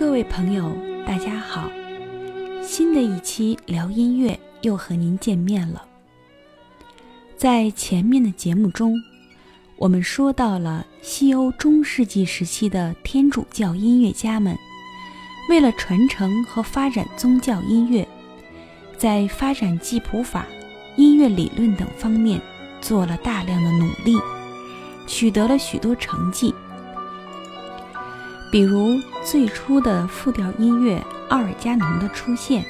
各位朋友，大家好！新的一期聊音乐又和您见面了。在前面的节目中，我们说到了西欧中世纪时期的天主教音乐家们，为了传承和发展宗教音乐，在发展记谱法、音乐理论等方面做了大量的努力，取得了许多成绩。比如最初的复调音乐奥尔加农的出现，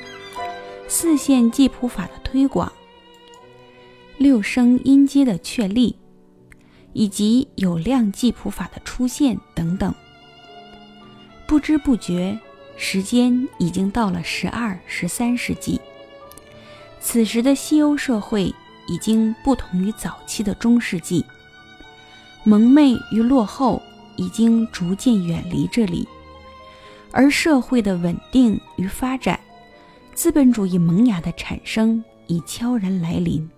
四线记谱法的推广，六声音阶的确立，以及有量记谱法的出现等等。不知不觉，时间已经到了十二、十三世纪。此时的西欧社会已经不同于早期的中世纪，蒙昧与落后。已经逐渐远离这里，而社会的稳定与发展，资本主义萌芽的产生已悄然来临。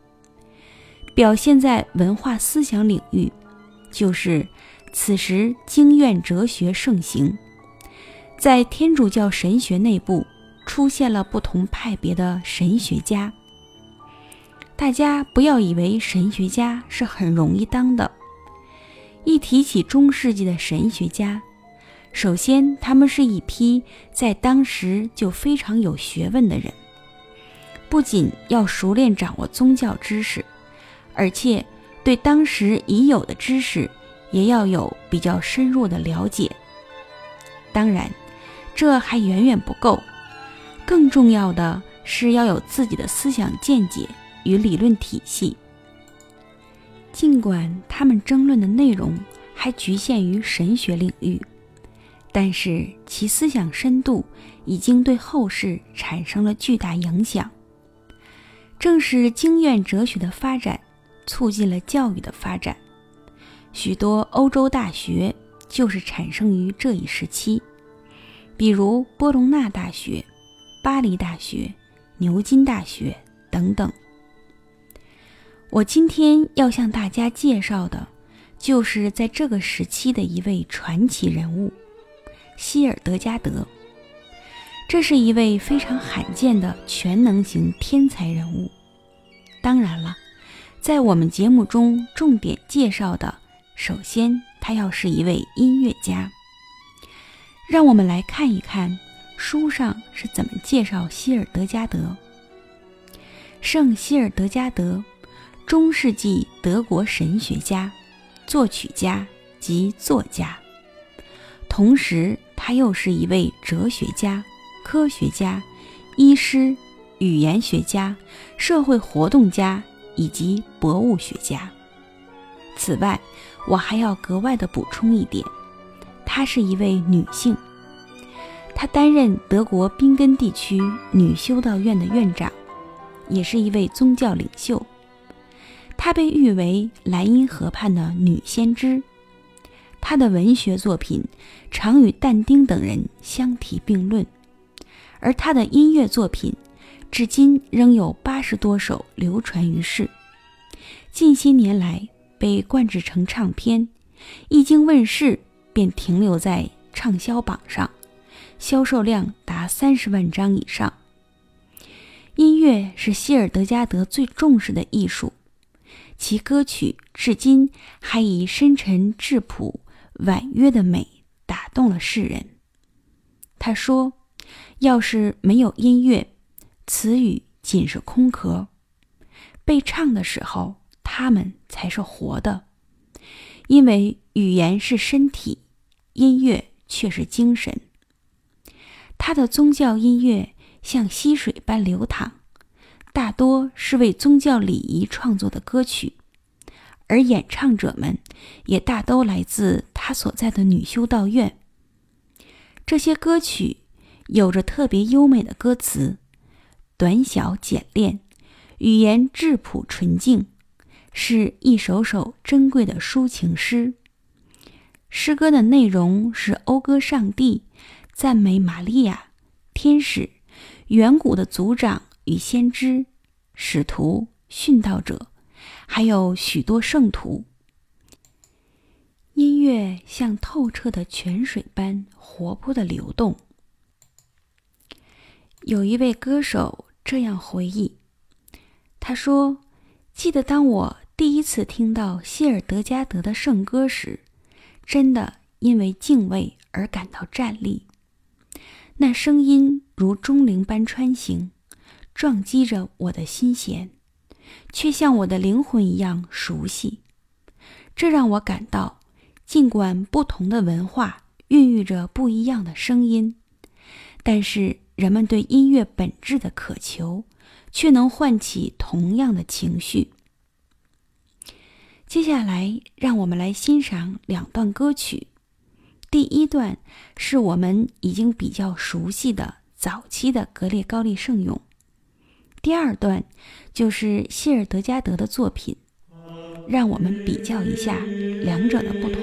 表现在文化思想领域，就是此时经院哲学盛行，在天主教神学内部出现了不同派别的神学家。大家不要以为神学家是很容易当的。一提起中世纪的神学家，首先他们是一批在当时就非常有学问的人，不仅要熟练掌握宗教知识，而且对当时已有的知识也要有比较深入的了解。当然，这还远远不够，更重要的是要有自己的思想见解与理论体系。尽管他们争论的内容还局限于神学领域，但是其思想深度已经对后世产生了巨大影响。正是经验哲学的发展，促进了教育的发展。许多欧洲大学就是产生于这一时期，比如波隆纳大学、巴黎大学、牛津大学等等。我今天要向大家介绍的，就是在这个时期的一位传奇人物——希尔德加德。这是一位非常罕见的全能型天才人物。当然了，在我们节目中重点介绍的，首先他要是一位音乐家。让我们来看一看书上是怎么介绍希尔德加德。圣希尔德加德。中世纪德国神学家、作曲家及作家，同时他又是一位哲学家、科学家、医师、语言学家、社会活动家以及博物学家。此外，我还要格外的补充一点，她是一位女性，她担任德国宾根地区女修道院的院长，也是一位宗教领袖。她被誉为莱茵河畔的女先知，她的文学作品常与但丁等人相提并论，而她的音乐作品至今仍有八十多首流传于世，近些年来被灌制成唱片，一经问世便停留在畅销榜上，销售量达三十万张以上。音乐是希尔德加德最重视的艺术。其歌曲至今还以深沉质朴、婉约的美打动了世人。他说：“要是没有音乐，词语仅是空壳；被唱的时候，它们才是活的。因为语言是身体，音乐却是精神。他的宗教音乐像溪水般流淌。”大多是为宗教礼仪创作的歌曲，而演唱者们也大都来自他所在的女修道院。这些歌曲有着特别优美的歌词，短小简练，语言质朴纯净，是一首首珍贵的抒情诗。诗歌的内容是讴歌上帝，赞美玛利亚、天使、远古的族长。与先知、使徒、殉道者，还有许多圣徒。音乐像透彻的泉水般活泼的流动，有一位歌手这样回忆，他说：“记得当我第一次听到希尔德加德的圣歌时，真的因为敬畏而感到站立。那声音如钟灵般穿行，撞击着我的心弦，却像我的灵魂一样熟悉。这让我感到，尽管不同的文化孕育着不一样的声音，但是。”人们对音乐本质的渴求，却能唤起同样的情绪。接下来，让我们来欣赏两段歌曲。第一段是我们已经比较熟悉的早期的格列高利圣咏，第二段就是谢尔德加德的作品。让我们比较一下两者的不同。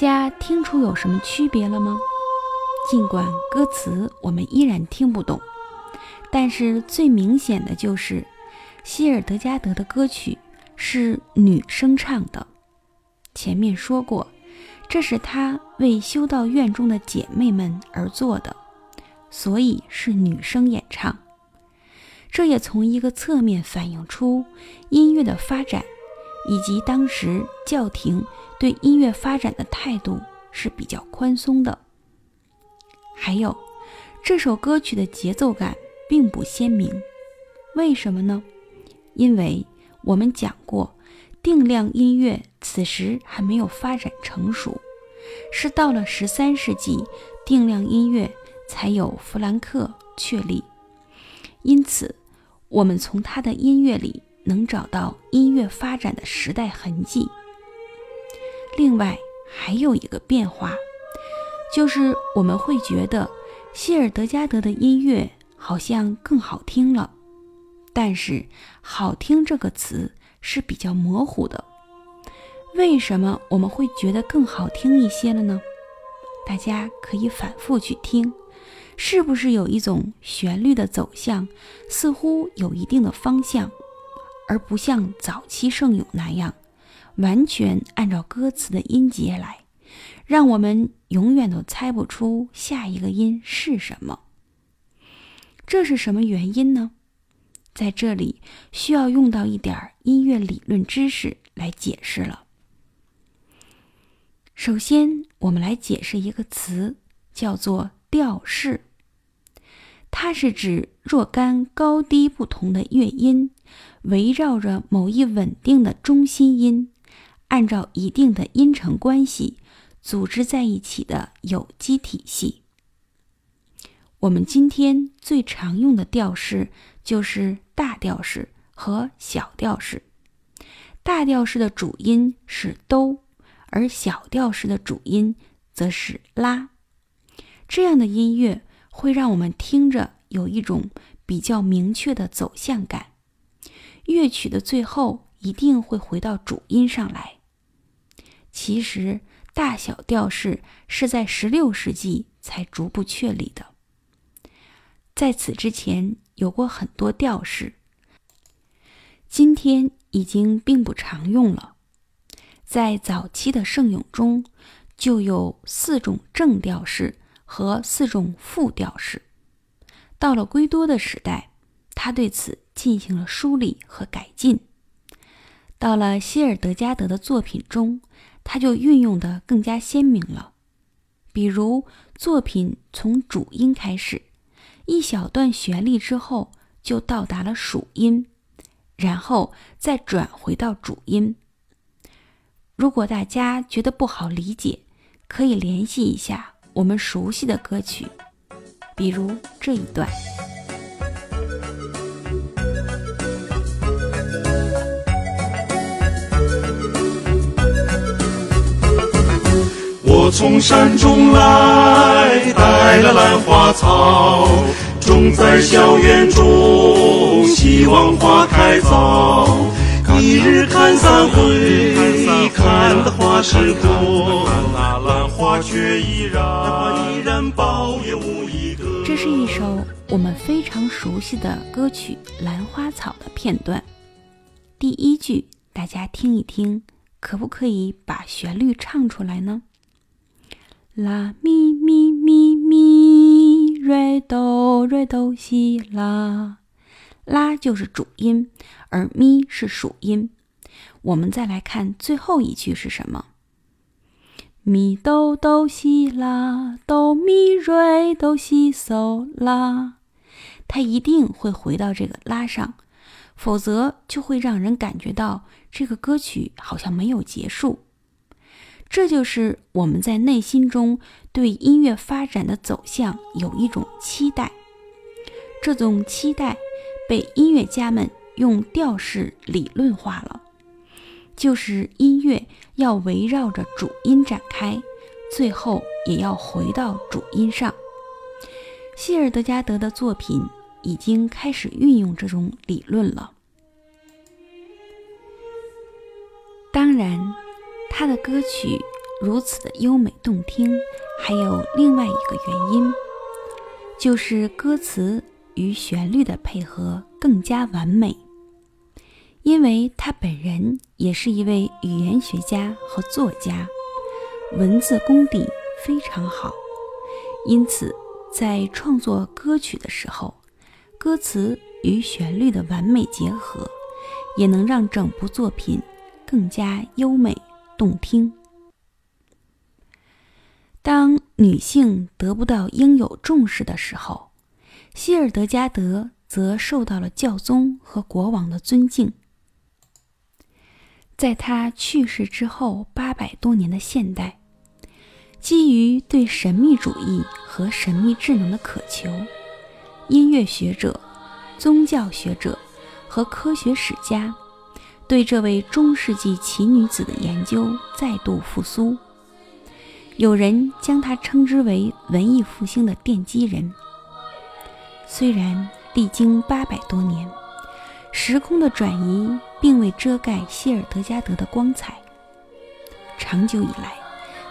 家听出有什么区别了吗？尽管歌词我们依然听不懂，但是最明显的就是希尔德加德的歌曲是女生唱的。前面说过，这是他为修道院中的姐妹们而做的，所以是女生演唱。这也从一个侧面反映出音乐的发展。以及当时教廷对音乐发展的态度是比较宽松的。还有，这首歌曲的节奏感并不鲜明，为什么呢？因为我们讲过，定量音乐此时还没有发展成熟，是到了十三世纪，定量音乐才有弗兰克确立。因此，我们从他的音乐里。能找到音乐发展的时代痕迹。另外还有一个变化，就是我们会觉得希尔德加德的音乐好像更好听了。但是“好听”这个词是比较模糊的。为什么我们会觉得更好听一些了呢？大家可以反复去听，是不是有一种旋律的走向，似乎有一定的方向？而不像早期圣咏那样，完全按照歌词的音节来，让我们永远都猜不出下一个音是什么。这是什么原因呢？在这里需要用到一点音乐理论知识来解释了。首先，我们来解释一个词，叫做调式。它是指若干高低不同的乐音。围绕着某一稳定的中心音，按照一定的音程关系组织在一起的有机体系。我们今天最常用的调式就是大调式和小调式。大调式的主音是哆，而小调式的主音则是拉。这样的音乐会让我们听着有一种比较明确的走向感。乐曲的最后一定会回到主音上来。其实，大小调式是在十六世纪才逐步确立的，在此之前有过很多调式，今天已经并不常用了。在早期的圣咏中，就有四种正调式和四种副调式。到了圭多的时代，他对此进行了梳理和改进。到了希尔德加德的作品中，他就运用的更加鲜明了。比如，作品从主音开始，一小段旋律之后就到达了属音，然后再转回到主音。如果大家觉得不好理解，可以联系一下我们熟悉的歌曲，比如这一段。我从山中来，带了兰花草，种在校园中，希望花开早。一日看三回，看的花是多，那兰花却依然依然抱有一个。这是一首我们非常熟悉的歌曲《兰花草》的片段。第一句，大家听一听，可不可以把旋律唱出来呢？啦咪咪咪咪，瑞哆瑞哆西啦。拉就是主音，而咪是属音。我们再来看最后一句是什么？咪哆哆西啦，哆咪瑞哆西嗦啦。它一定会回到这个拉上，否则就会让人感觉到这个歌曲好像没有结束。这就是我们在内心中对音乐发展的走向有一种期待，这种期待。被音乐家们用调式理论化了，就是音乐要围绕着主音展开，最后也要回到主音上。希尔德加德的作品已经开始运用这种理论了。当然，他的歌曲如此的优美动听，还有另外一个原因，就是歌词。与旋律的配合更加完美，因为他本人也是一位语言学家和作家，文字功底非常好，因此在创作歌曲的时候，歌词与旋律的完美结合，也能让整部作品更加优美动听。当女性得不到应有重视的时候，希尔德加德则受到了教宗和国王的尊敬。在他去世之后八百多年的现代，基于对神秘主义和神秘智能的渴求，音乐学者、宗教学者和科学史家对这位中世纪奇女子的研究再度复苏。有人将她称之为文艺复兴的奠基人。虽然历经八百多年，时空的转移并未遮盖希尔德加德的光彩。长久以来，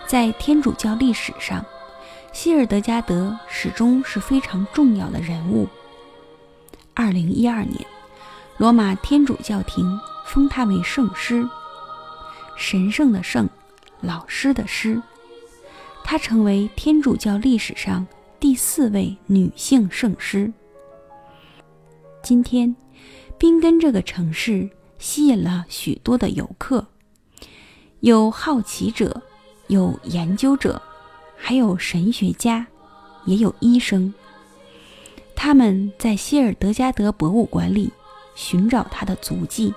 在天主教历史上，希尔德加德始终是非常重要的人物。二零一二年，罗马天主教廷封他为圣师，神圣的圣，老师的师。他成为天主教历史上。第四位女性圣师。今天，宾根这个城市吸引了许多的游客，有好奇者，有研究者，还有神学家，也有医生。他们在希尔德加德博物馆里寻找他的足迹，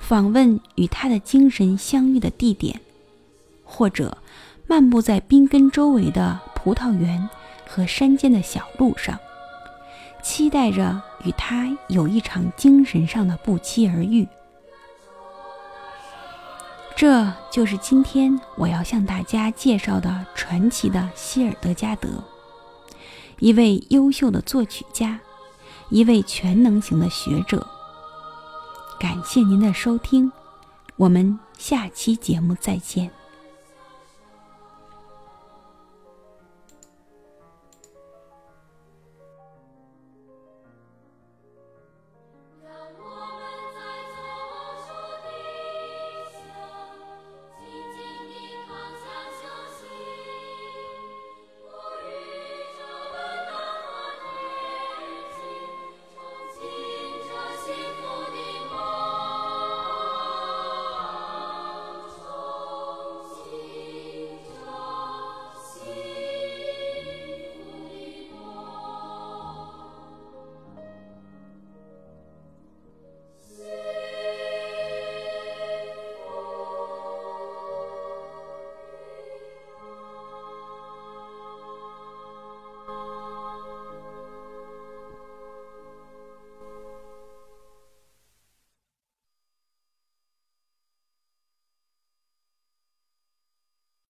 访问与他的精神相遇的地点，或者漫步在宾根周围的葡萄园。和山间的小路上，期待着与他有一场精神上的不期而遇。这就是今天我要向大家介绍的传奇的希尔德加德。一位优秀的作曲家，一位全能型的学者。感谢您的收听，我们下期节目再见。